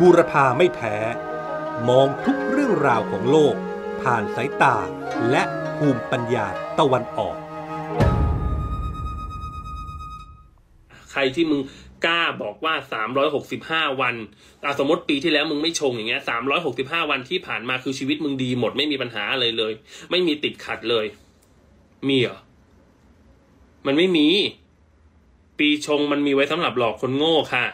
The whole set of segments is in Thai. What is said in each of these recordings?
บูรพาไม่แพ้ มองทุกเรื่องราวของโลก ผ่านสายตาและภูมิปัญญาตะวันออก ใครที่มึงกล้าบอกว่า 365 วันอะสมมติปีที่แล้วมึงไม่ชงอย่างเงี้ย 365 วันที่ผ่านมาคือชีวิตมึงดีหมดไม่มีปัญหาอะไรเลย ไม่มีติดขัดเลย มีเหรอ มันไม่มี ปีชงมันมีไว้สำหรับหลอกคนโง่ค่ะ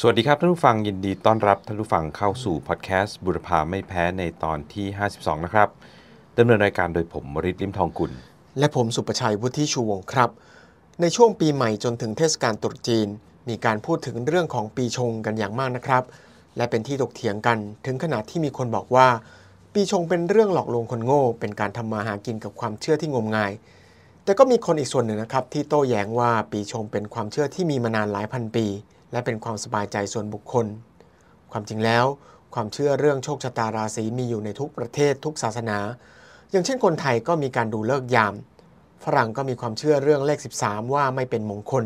สวัสดีครับท่านผู้ฟังยินดีต้อนรับท่านผู้ฟังเข้าสู่พอดแคสต์บุรพาไม่แพ้ในตอนที่ 52 นะครับดำเนินรายการโดยผมมริดลิมทองกุล และผมสุประชัยวุฒิชูวงครับ ในช่วงปีใหม่จนถึงเทศกาลตรุษจีน มีการพูดถึงเรื่องของปีชงกันอย่างมากนะครับ และเป็นที่ถกเถียงกันถึงขนาดที่มีคนบอกว่า ปีชงเป็นเรื่องหลอกลวงคนโง่ เป็นการทำมาหากินกับความเชื่อที่งมงาย แต่ก็มีคนอีกส่วนหนึ่งนะครับที่โต้แย้งว่าปีชงเป็นความเชื่อที่มีมานานหลายพันปี และเป็นความสบายใจส่วนบุคคล ความจริงแล้ว ความเชื่อเรื่องโชคชะตาราศีมีอยู่ในทุกประเทศทุกศาสนา อย่างเช่นคนไทยก็มีการดูเลิกยาม ฝรั่งก็มีความเชื่อเรื่องเลข 13 ว่าไม่เป็นมงคล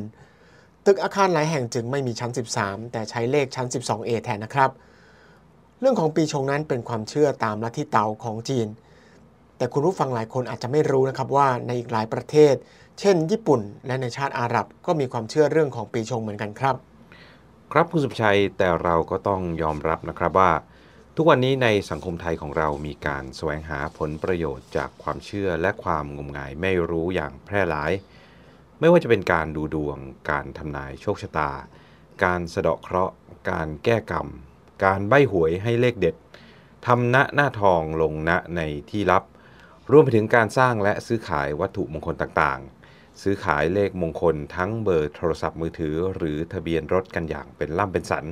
ตึกอาคารหลายแห่งจึงไม่มีชั้น 13 แต่ใช้เลขชั้น 12A แทนนะครับ เรื่องของปีชงนั้นเป็นความเชื่อตามลัทธิเตาของจีน แต่คุณผู้ฟังหลายคนอาจจะไม่รู้นะครับว่าในอีกหลายประเทศ เช่น ญี่ปุ่น และในชาติอาหรับก็มีความเชื่อเรื่องของปีชงเหมือนกันครับ ครับคุณสุภชัยแต่เราก็ต้องยอมรับนะครับว่า ทุกวันนี้ในสังคมไทยของเรามีการแสวงหาผลประโยชน์จากความเชื่อและความงมงายไม่รู้อย่างแพร่หลาย ไม่ว่าจะเป็นการดูดวง การทำนายโชคชะตา การสะเดาะเคราะห์ การแก้กรรม การใบ้หวยให้เลขเด็ดทำณหน้าทองลงณในที่ลับ รวมไปถึงการสร้างและซื้อขายวัตถุมงคลต่างๆ ซื้อขายเลขมงคลทั้งเบอร์โทรศัพท์มือถือ หรือทะเบียนรถกันอย่างเป็นล่ำเป็นสัน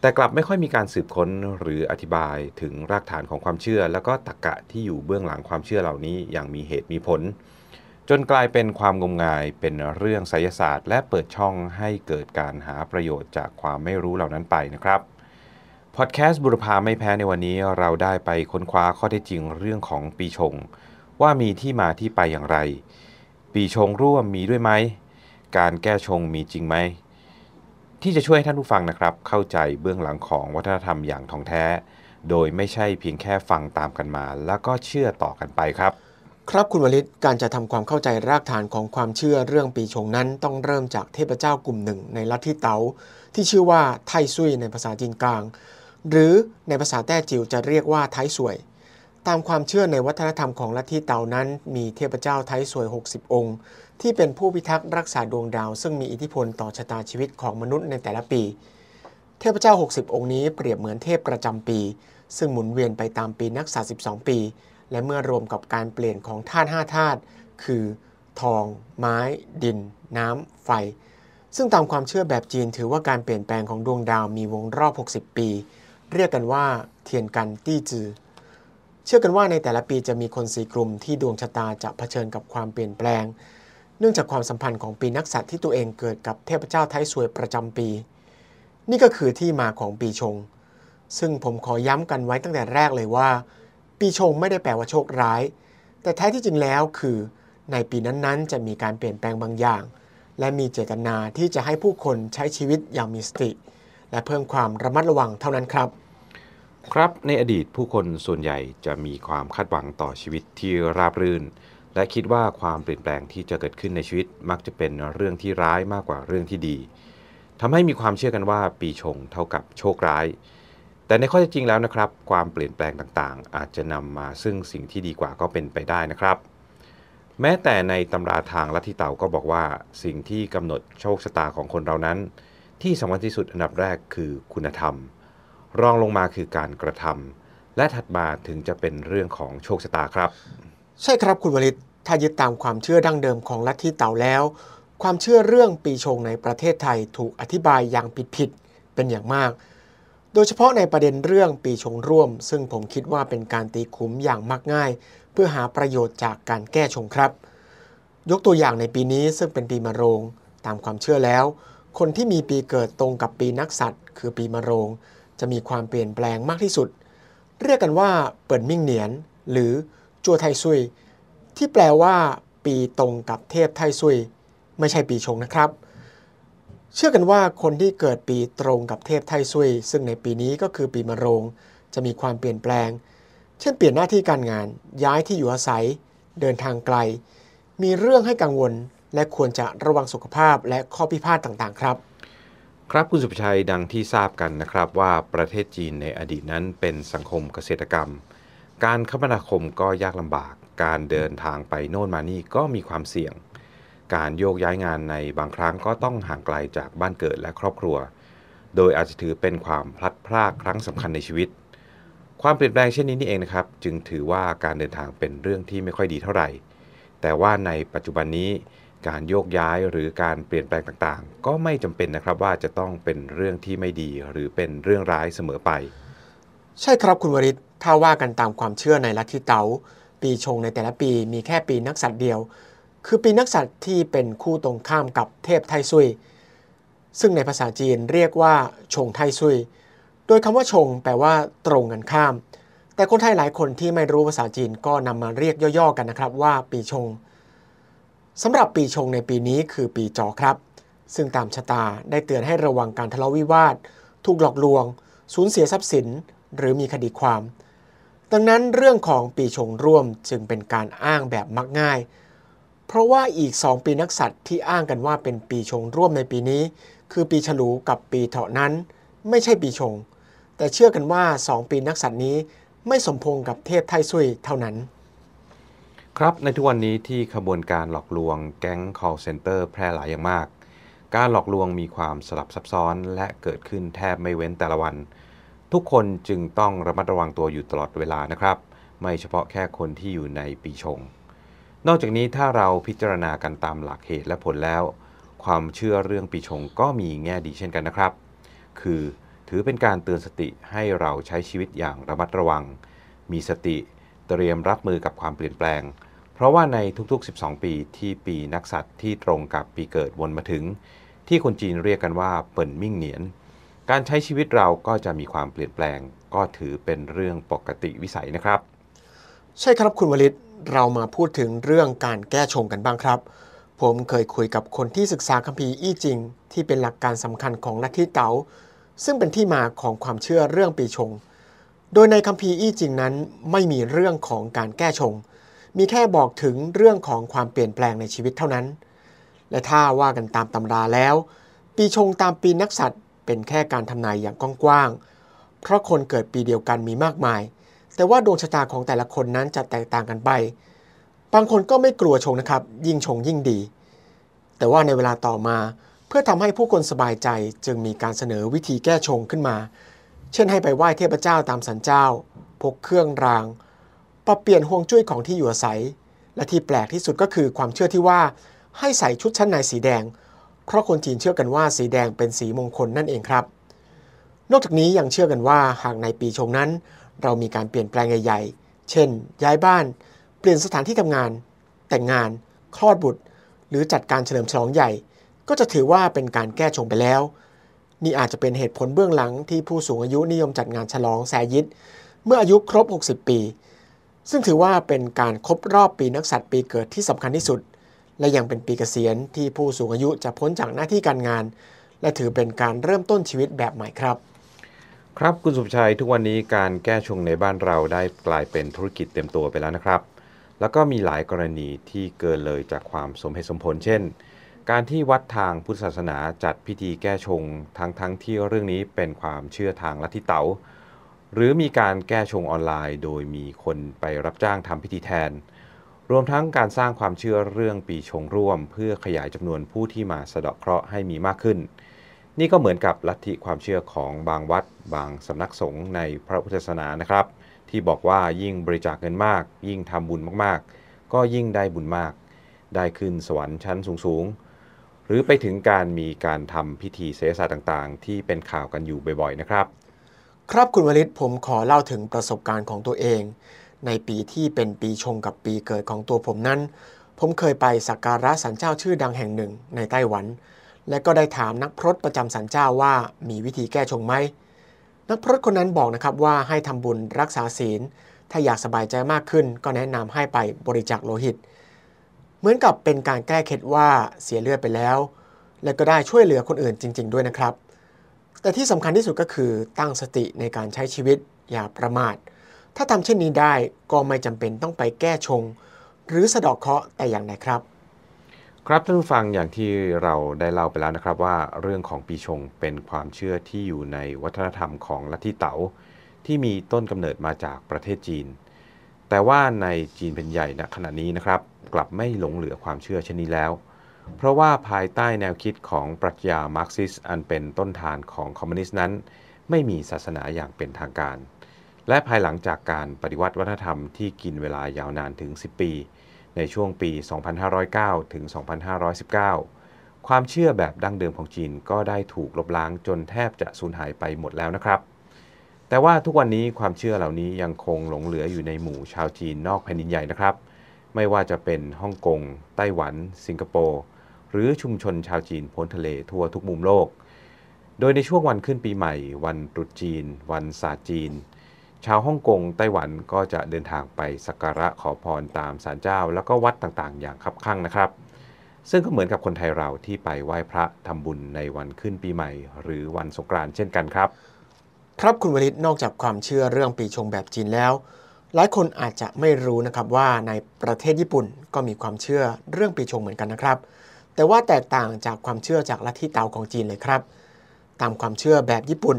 แต่กลับไม่ค่อยมีการสืบค้นหรืออธิบายถึงรากฐานของความเชื่อ แล้วก็ตรรกะที่อยู่เบื้องหลังความเชื่อเหล่านี้อย่างมีเหตุมีผล จนกลายเป็นความงมงายเป็นเรื่องไสยศาสตร์ และเปิดช่องให้เกิดการหาประโยชน์จากความไม่รู้เหล่านั้นไปนะครับพอดแคสต์บุรพาไม่แพ้ในวันนี้เราได้ไปค้นคว้าข้อเท็จจริงเรื่องของปีชง ว่ามีที่มาที่ไปอย่างไร ปีชงร่วมมีด้วยไหม การแก้ชงมีจริงไหม ที่จะช่วยท่านผู้ฟังนะครับ เข้าใจเบื้องหลังของวัฒนธรรมอย่างทองแท้ โดยไม่ใช่เพียงแค่ฟังตามกันมา แล้วก็เชื่อต่อกันไปครับ ครับคุณวลิตการจะทำความเข้าใจรากฐานของความเชื่อเรื่องปีชงนั้น ต้องเริ่มจากเทพเจ้ากลุ่มหนึ่ง ในลัทธิเต๋าที่ชื่อว่าไทซุยในภาษาจีนกลาง หรือในภาษาแต้จิ๋วจะเรียกว่าไทสวย ตามความเชื่อในวัฒนธรรมของลัทธิเต๋านั้น มีเทพเจ้าไทยสวย 60 องค์ ที่เป็นผู้พิทักษ์รักษาดวงดาว ซึ่งมีอิทธิพลต่อชะตาชีวิตของมนุษย์ในแต่ละปี เทพเจ้า 60 องค์นี้เปรียบเหมือนเทพประจำปี ซึ่งหมุนเวียนไปตามปีนักษา12 ปี และเมื่อรวมกับการเปลี่ยนของธาตุ5ธาตุคือ ทอง ไม้ ดิน น้ำไฟ ซึ่งตามความเชื่อแบบจีนถือว่าการเปลี่ยนแปลงของดวงดาวมีวงรอบ 60 ปี เรียกกันว่าเทียนกันตี้จือ เชื่อกันว่าในแต่ละปีจะมีคนสี่กลุ่มที่ดวงชะตาจะเผชิญกับความเปลี่ยนแปลง เนื่องจากความสัมพันธ์ของปีนักษัตริย์ที่ตัวเองเกิดกับเทพเจ้าไทยสวยประจำปี นี่ก็คือที่มาของปีชง ซึ่งผมขอย้ำกันไว้ตั้งแต่แรกเลยว่า ปีชงไม่ได้แปลว่าโชคร้าย แต่แท้ที่จริงแล้วคือ ในปีนั้นๆ จะมีการเปลี่ยนแปลงบางอย่าง และมีเจตนาที่จะให้ผู้คนใช้ชีวิตอย่างมีสติ และเพิ่มความระมัดระวังเท่านั้นครับ ครับในอดีตผู้คนส่วนใหญ่จะมีความคาดหวังต่อชีวิตที่ราบรื่น และคิดว่าความเปลี่ยนแปลงที่จะเกิดขึ้นในชีวิตมักจะเป็นเรื่องที่ร้ายมากกว่าเรื่องที่ดีทำให้มีความเชื่อกันว่าปีชงเท่ากับโชคร้าย แต่ในข้อเท็จจริงแล้วนะครับ ความเปลี่ยนแปลงต่างๆ อาจจะนำมาซึ่งสิ่งที่ดีกว่าก็เป็นไปได้นะครับ แม้แต่ในตำราทางลัทธิเต๋าก็บอกว่า สิ่งที่กำหนดโชคชะตาของคนเรานั้น ที่สำคัญที่สุดอันดับแรกคือคุณธรรม รองลงมาคือการกระทำและถัดมาถึงจะเป็นเรื่องของโชคชะตาครับ ใช่ครับคุณวลิตถ้ายึดตามความเชื่อดั้งเดิมของลัทธิเต่าแล้ว ความเชื่อเรื่องปีชงในประเทศไทยถูกอธิบายอย่างผิดๆเป็นอย่างมาก โดยเฉพาะในประเด็นเรื่องปีชงร่วม ซึ่งผมคิดว่าเป็นการตีขุมอย่างมักง่าย เพื่อหาประโยชน์จากการแก้ชงครับ ยกตัวอย่างในปีนี้ซึ่งเป็นปีมะโรง ตามความเชื่อแล้ว คนที่มีปีเกิดตรงกับปีนักษัตร์คือปีมะโรง จะมีความเปลี่ยนแปลงมากที่สุด เรียกกันว่าเปิดมิ่งเหนียน หรือจัวไทซุย ที่แปลว่าปีตรงกับเทพไทซุย ไม่ใช่ปีชงนะครับ เชื่อกันว่าคนที่เกิดปีตรงกับเทพไทซุย ซึ่งในปีนี้ก็คือปีมะโรง จะมีความเปลี่ยนแปลง เช่นเปลี่ยนหน้าที่การงาน ย้ายที่อยู่อาศัย เดินทางไกล มีเรื่องให้กังวล และควรจะระวังสุขภาพและข้อพิพาทต่างๆ ครับ ครับคุณสุภชัยดังที่ทราบกันนะครับว่าประเทศจีนในอดีตนั้นเป็นสังคมเกษตรกรรม การคมนาคมก็ยากลำบาก การเดินทางไปโน่นมานี่ก็มีความเสี่ยง การโยกย้ายงานในบางครั้งก็ต้องห่างไกลจากบ้านเกิดและครอบครัว โดยอาจจะถือเป็นความพลัดพรากครั้งสำคัญในชีวิต ความเปลี่ยนแปลงเช่นนี้นี่เองนะครับ จึงถือว่าการเดินทางเป็นเรื่องที่ไม่ค่อยดีเท่าไหร่ แต่ว่าในปัจจุบันนี้ การโยกย้ายหรือการเปลี่ยนแปลงต่างๆ ก็ไม่จำเป็นนะครับว่าจะต้องเป็นเรื่องที่ไม่ดีหรือเป็นเรื่องร้ายเสมอไป ใช่ครับคุณวริศถ้าว่ากันตามความเชื่อในลัทธิเต๋าปีชงในแต่ละปีมีแค่ปีนักสัตว์เดียว คือปีนักสัตว์ที่เป็นคู่ตรงข้ามกับเทพไทซุย ซึ่งในภาษาจีนเรียกว่าชงไทซุย โดยคำว่าชงแปลว่าตรงกันข้าม แต่คนไทยหลายคนที่ไม่รู้ภาษาจีนก็นำมาเรียกย่อๆกันนะครับว่าปีชง สำหรับปีชงในปีนี้คือปีจอครับ ซึ่งตามชะตาได้เตือนให้ระวังการทะเลาะวิวาท ถูกหลอกลวง สูญเสียทรัพย์สิน หรือมีคดีความ ดังนั้นเรื่องของปีชงร่วมจึงเป็นการอ้างแบบมักง่าย เพราะว่าอีก 2 ปีนักสัตว์ที่อ้างกันว่าเป็นปีชงร่วมในปีนี้ คือปีฉลูกับปีเถาะนั้น ไม่ใช่ปีชง แต่เชื่อกันว่า 2 ปีนักสัตว์นี้ไม่สมพงกับเทพไทซุยเท่านั้น ครับในทุกวันนี้ที่ขบวนการหลอกลวงแก๊ง call center แพร่หลายอย่างมาก การหลอกลวงมีความสลับซับซ้อนและเกิดขึ้นแทบไม่เว้นแต่ละวัน ทุกคนจึงต้องระมัดระวังตัวอยู่ตลอดเวลานะครับ ไม่เฉพาะแค่คนที่อยู่ในปีชง นอกจากนี้ถ้าเราพิจารณากันตามหลักเหตุและผลแล้ว ความเชื่อเรื่องปีชงก็มีแง่ดีเช่นกันนะครับ คือถือเป็นการเตือนสติให้เราใช้ชีวิตอย่างระมัดระวัง มีสติเตรียมรับมือกับความเปลี่ยนแปลง ราะว่าในทุกๆ 12 ปีที่ปีนักสัตว์ที่ตรงกับปีเกิดวนมาถึง ที่คนจีนเรียกกันว่าเปิ่นมิ่งเหนียน การใช้ชีวิตเราก็จะมีความเปลี่ยนแปลง ก็ถือเป็นเรื่องปกติวิสัยนะครับ ใช่ครับคุณวลิตเรามาพูดถึงเรื่องการแก้ชงกันบ้างครับ ผมเคยคุยกับคนที่ศึกษาคัมภีร์อี้จิง ที่เป็นหลักการสำคัญของลัทธิเต๋าซึ่งเป็นที่มาของความเชื่อเรื่องปีชง โดยในคัมภีร์อี้จิงนั้นไม่มีเรื่องของการแก้ชง มีแค่บอกถึงเรื่องของความเปลี่ยนแปลงในชีวิตเท่านั้น และถ้าว่ากันตามตำราแล้ว ปีชงตามปีนักสัตว์เป็นแค่การทำนายอย่างกว้างๆ เพราะคนเกิดปีเดียวกันมีมากมาย แต่ว่าดวงชะตาของแต่ละคนนั้นจะแตกต่างกันไป บางคนก็ไม่กลัวชงนะครับ ยิ่งชงยิ่งดี แต่ว่าในเวลาต่อมาเพื่อทำให้ผู้คนสบายใจจึงมีการเสนอวิธีแก้ชงขึ้นมา เช่นให้ไปไหว้เทพเจ้าตามสันเจ้า พกเครื่องราง ปรับเปลี่ยนห่วงจุ้ยของที่อยู่อาศัย และที่แปลกที่สุดก็คือความเชื่อที่ว่า ให้ใส่ชุดชั้นในสีแดง เพราะคนจีนเชื่อกันว่าสีแดงเป็นสีมงคลนั่นเองครับ นอกจากนี้ยังเชื่อกันว่าหากในปีชงนั้น เรามีการเปลี่ยนแปลงใหญ่ๆ เช่น ย้ายบ้าน เปลี่ยนสถานที่ทำงาน แต่งงาน คลอดบุตร หรือจัดการเฉลิมฉลองใหญ่ ก็จะถือว่าเป็นการแก้ชงไปแล้ว นี่อาจจะเป็นเหตุผลเบื้องหลังที่ผู้สูงอายุนิยมจัดงานฉลองแซยิดเมื่ออายุครบ 60 ปี ซึ่งถือว่าเป็นการครบรอบปีนักสัตว์ปีเกิดที่สำคัญที่สุด และยังเป็นปีเกษียณที่ผู้สูงอายุจะพ้นจากหน้าที่การงาน และถือเป็นการเริ่มต้นชีวิตแบบใหม่ครับ ครับคุณสุภชัยทุกวันนี้การแก้ชงในบ้านเราได้กลายเป็นธุรกิจเต็มตัวไปแล้วนะครับ แล้วก็มีหลายกรณีที่เกินเลยจากความสมเหตุสมผล เช่น การที่วัดทางพุทธศาสนาจัดพิธีแก้ชงทั้งทั้งที่เรื่องนี้เป็นความเชื่อทางลัทธิเต๋า หรือมีการแก้ชงออนไลน์ โดยมีคนไปรับจ้างทำพิธีแทน รวมทั้งการสร้างความเชื่อเรื่องปีชงร่วม เพื่อขยายจำนวนผู้ที่มาสะเดาะเคราะห์ให้มีมากขึ้น นี่ก็เหมือนกับลัทธิความเชื่อของบางวัด บางสำนักสงฆ์ในพระพุทธศาสนานะครับ ที่บอกว่ายิ่งบริจาคเงินมาก ยิ่งทำบุญมากๆ ก็ยิ่งได้บุญมาก ได้ขึ้นสวรรค์ชั้นสูงๆหรือไปถึงการมีการทำพิธีเสศาสตร์ต่างๆ ที่เป็นข่าวกันอยู่บ่อยๆนะครับ ครับคุณวลิตผมขอเล่าถึงประสบการณ์ของตัวเอง ในปีที่เป็นปีชงกับปีเกิดของตัวผมนั้น ผมเคยไปสักการะสันเจ้าชื่อดังแห่งหนึ่งในไต้หวัน และก็ได้ถามนักพรตประจำสันเจ้าว่ามีวิธีแก้ชงไหมนักพรตคนนั้นบอกนะครับว่าให้ทำบุญรักษาศีล ถ้าอยากสบายใจมากขึ้น ก็แนะนำให้ไปบริจาคโลหิต เหมือนกับเป็นการแก้เคล็ดว่าเสียเลือดไปแล้ว และก็ได้ช่วยเหลือคนอื่นจริง ๆ ด้วยนะครับ แต่ที่สำคัญที่สุดก็คือตั้งสติในการใช้ชีวิตอย่าประมาท ถ้าทำเช่นนี้ได้ก็ไม่จำเป็นต้องไปแก้ชง หรือสะดอกเคราะห์แต่อย่างใดครับ ครับท่านผู้ฟังอย่างที่เราได้เล่าไปแล้วนะครับว่าเรื่องของปีชงเป็นความเชื่อที่อยู่ในวัฒนธรรมของลัทธิเต๋าที่มีต้นกำเนิดมาจากประเทศจีน แต่ว่าในจีนเป็นใหญ่ณขณะนี้นะครับ กลับไม่หลงเหลือความเชื่อเช่นนี้แล้ว เพราะว่าภายใต้แนวคิดของปรัชญามาร์กซิสอันเป็นต้นทานของคอมมิวนิสต์นั้น ไม่มีศาสนาอย่างเป็นทางการ และภายหลังจากการปฏิวัติวัฒนธรรมที่กินเวลายาวนานถึง 10 ปี ในช่วงปี 2509 ถึง 2519 ความเชื่อแบบดั้งเดิมของจีนก็ได้ถูกลบล้างจนแทบจะสูญหายไปหมดแล้วนะครับ แต่ว่าทุกวันนี้ความเชื่อเหล่านี้ยังคงหลงเหลืออยู่ในหมู่ชาวจีนนอกแผ่นดินใหญ่นะครับ ไม่ว่าจะเป็นฮ่องกง ไต้หวัน สิงคโปร์ หรือชุมชนชาวจีนพ้นทะเลทั่วทุกมุมโลก โดยในช่วงวันขึ้นปีใหม่ วันตรุษจีน วันศาสตร์จีน ชาวฮ่องกงไต้หวันก็จะเดินทางไปสักการะขอพรตามศาลเจ้า แล้วก็วัดต่างๆ อย่างคับคั่งนะครับ ซึ่งก็เหมือนกับคนไทยเราที่ไปไหว้พระทำบุญในวันขึ้นปีใหม่ หรือวันสงกรานต์เช่นกันครับ ครับคุณวริศนอกจากความเชื่อเรื่องปีชงแบบจีนแล้วหลายคนอาจจะไม่รู้นะครับว่าในประเทศญี่ปุ่นก็มีความเชื่อเรื่องปีชงเหมือนกันนะครับ แต่ว่าแตกต่างจากความเชื่อจากลัทธิเตาของจีนเลยครับ ตามความเชื่อแบบญี่ปุ่น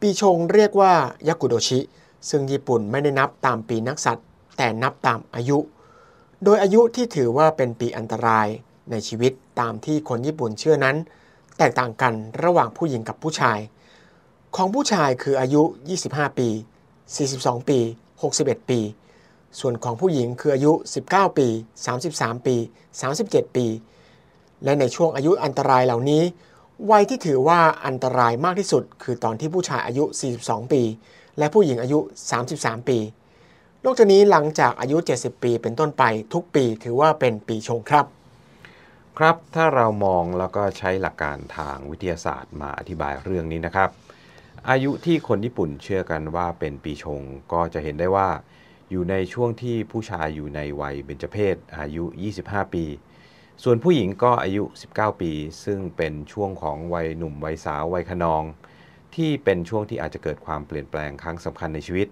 ปีชงเรียกว่ายากุโดชิ ซึ่งญี่ปุ่นไม่ได้นับตามปีนักษัตริย์ แต่นับตามอายุ โดยอายุที่ถือว่าเป็นปีอันตรายในชีวิตตามที่คนญี่ปุ่นเชื่อนั้น แตกต่างกันระหว่างผู้หญิงกับผู้ชาย ของผู้ชายคืออายุ 25 ปี 42 ปี 61 ปี ส่วนของผู้หญิงคืออายุ 19 ปี 33 ปี 37 ปี และในช่วงอายุอันตรายเหล่านี้ วัยที่ถือว่าอันตรายมากที่สุด คือตอนที่ผู้ชายอายุ 42 ปี และผู้หญิงอายุ 33 ปี นอกจากนี้หลังจากอายุ 70 ปีเป็นต้นไปทุกปีถือว่าเป็นปีชงครับ ครับถ้าเรามองแล้วก็ใช้หลักการทางวิทยาศาสตร์มาอธิบายเรื่องนี้นะครับ อายุที่คนญี่ปุ่นเชื่อกันว่าเป็นปีชงก็จะเห็นได้ว่า อยู่ในช่วงที่ผู้ชายอยู่ในวัยเบญจเพศอายุ 25 ปี ส่วนผู้หญิงก็อายุ 19 ปี ซึ่งเป็นช่วงของวัยหนุ่มวัยสาววัยขนอง ที่เป็นช่วงที่อาจจะเกิดความเปลี่ยนแปลงครั้งสำคัญในชีวิต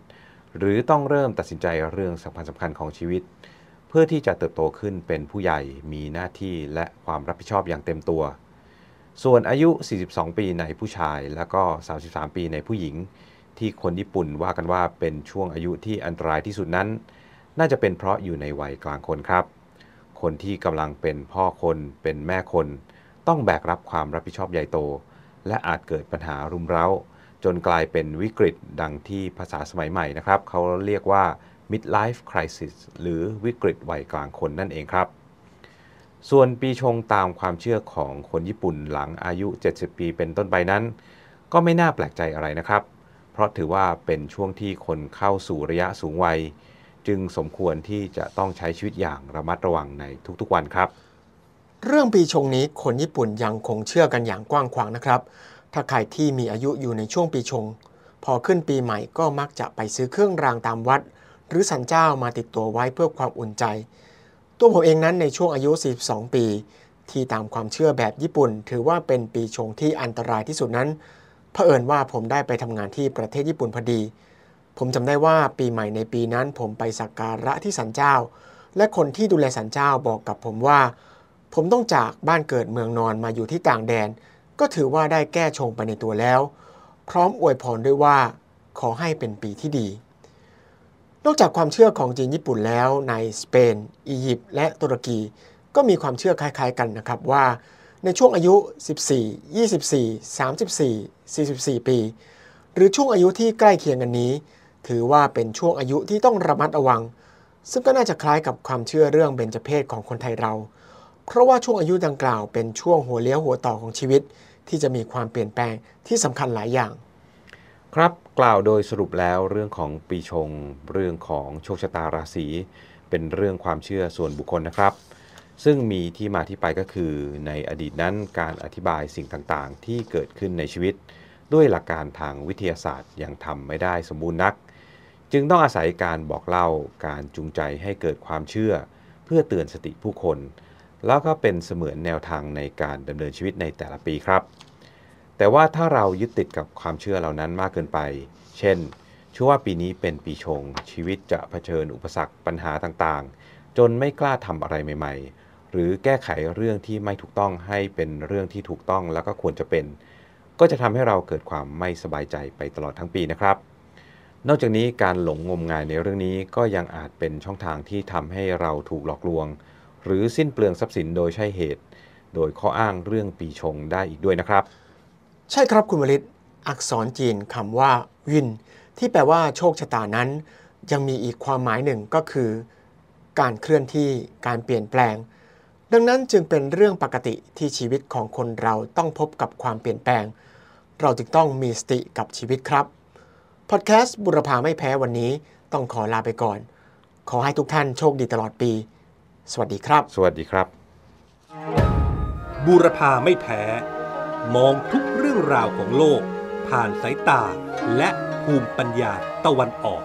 หรือต้องเริ่มตัดสินใจเรื่องสำคัญสำคัญของชีวิต เพื่อที่จะเติบโตขึ้นเป็นผู้ใหญ่มีหน้าที่และความรับผิดชอบอย่างเต็มตัว ส่วนอายุ 42 ปีในผู้ชาย และก็ 33 ปีในผู้หญิง ที่คนญี่ปุ่นว่ากันว่าเป็นช่วงอายุที่อันตรายที่สุดนั้น น่าจะเป็นเพราะอยู่ในวัยกลางคนครับ คนที่กำลังเป็นพ่อคนเป็นแม่คน ต้องแบกรับความรับผิดชอบใหญ่โต และอาจเกิดปัญหารุมเร้า จนกลายเป็นวิกฤตดังที่ภาษาสมัยใหม่นะครับ เขาเรียกว่า midlife crisis หรือวิกฤตวัยกลางคนนั่นเองครับ ส่วนปีชงตามความเชื่อของคนญี่ปุ่นหลังอายุ 70 ปีเป็นต้นไปนั้น ก็ไม่น่าแปลกใจอะไรนะครับ เพราะถือว่าเป็นช่วงที่คนเข้าสู่ระยะสูงวัย จึงสมควรที่จะต้องใช้ชีวิตอย่างระมัดระวังในทุกๆวันครับ เรื่องปีชงนี้คนญี่ปุ่นยังคงเชื่อกันอย่างกว้างขวางนะครับ ถ้าใครที่มีอายุอยู่ในช่วงปีชง พอขึ้นปีใหม่ก็มักจะไปซื้อเครื่องรางตามวัด หรือสันเจ้ามาติดตัวไว้เพื่อความอุ่นใจ ตัวผมเองนั้นในช่วงอายุ 42 ปี ที่ตามความเชื่อแบบญี่ปุ่น ถือว่าเป็นปีชงที่อันตรายที่สุดนั้นเผอิญว่าผมได้ไปทำงานที่ประเทศญี่ปุ่นพอดี ผมจำได้ว่าปีใหม่ในปีนั้นผมไปสักการะที่สันเจ้า และคนที่ดูแลสันเจ้าบอกกับผมว่า ผมต้องจากบ้านเกิดเมืองนอนมาอยู่ที่ต่างแดน ก็ถือว่าได้แก้ชงไปในตัวแล้ว พร้อมอวยพรด้วยว่าขอให้เป็นปีที่ดี นอกจากความเชื่อของจีนญี่ปุ่นแล้วในสเปน อียิปต์และตุรกี ก็มีความเชื่อคล้าย ๆ กันนะครับว่า ในช่วงอายุ 14 24 34 44 ปี หรือช่วงอายุที่ใกล้เคียงกันนี้ ถือว่าเป็นช่วงอายุที่ต้องระมัดระวัง ซึ่งก็น่าจะคล้ายกับความเชื่อเรื่องเบญจเพศของคนไทยเรา เพราะว่าช่วงอายุดังกล่าวเป็นช่วงหัวเลี้ยวหัวต่อของชีวิต ที่จะมีความเปลี่ยนแปลงที่สำคัญหลายอย่าง ครับกล่าวโดยสรุปแล้วเรื่องของปีชง เรื่องของโชคชะตาราศีเป็นเรื่องความเชื่อส่วนบุคคลนะครับ ซึ่งมีที่มาที่ไปก็คือ ในอดีตนั้นการอธิบายสิ่งต่างๆ ที่เกิดขึ้นในชีวิต ด้วยหลักการทางวิทยาศาสตร์ยังทำไม่ได้สมบูรณ์นัก จึงต้องอาศัยการบอกเล่าการจูงใจให้เกิดความเชื่อ เพื่อเตือนสติผู้คน แล้วก็เป็นเสมือนแนวทางในการดำเนินชีวิตในแต่ละปีครับ แต่ว่าถ้าเรายึดติดกับความเชื่อเหล่านั้นมากเกินไป เช่นเชื่อว่าปีนี้เป็นปีชง ชีวิตจะเผชิญอุปสรรคปัญหาต่างๆ จนไม่กล้าทำอะไรใหม่ ๆ หรือแก้ไขเรื่องที่ไม่ถูกต้องให้เป็นเรื่องที่ถูกต้องแล้วก็ควรจะเป็น ก็จะทำให้เราเกิดความไม่สบายใจไปตลอดทั้งปีนะครับ นอกจากนี้การหลงงมงายในเรื่องนี้ก็ยังอาจเป็นช่องทางที่ทำให้เราถูกหลอกลวง หรือสิ้นเปลืองทรัพย์สินโดยใช่เหตุ โดยข้ออ้างเรื่องปีชงได้อีกด้วยนะครับ ใช่ครับคุณวริศอักษรจีนคำว่า วิน ที่แปลว่าโชคชะตานั้น ยังมีอีกความหมายหนึ่งก็คือ การเคลื่อนที่การเปลี่ยนแปลง ดังนั้นจึงเป็นเรื่องปกติที่ชีวิตของคนเราต้องพบกับความเปลี่ยนแปลง เราจึงต้องมีสติกับชีวิตครับ พอดแคสต์บุรพาไม่แพ้วันนี้ต้องขอลาไปก่อน ขอให้ทุกท่านโชคดีตลอดปี สวัสดีครับ สวัสดีครับบูรพาไม่แพ้ มองทุกเรื่องราวของโลก ผ่านสายตาและภูมิปัญญาตะวันออก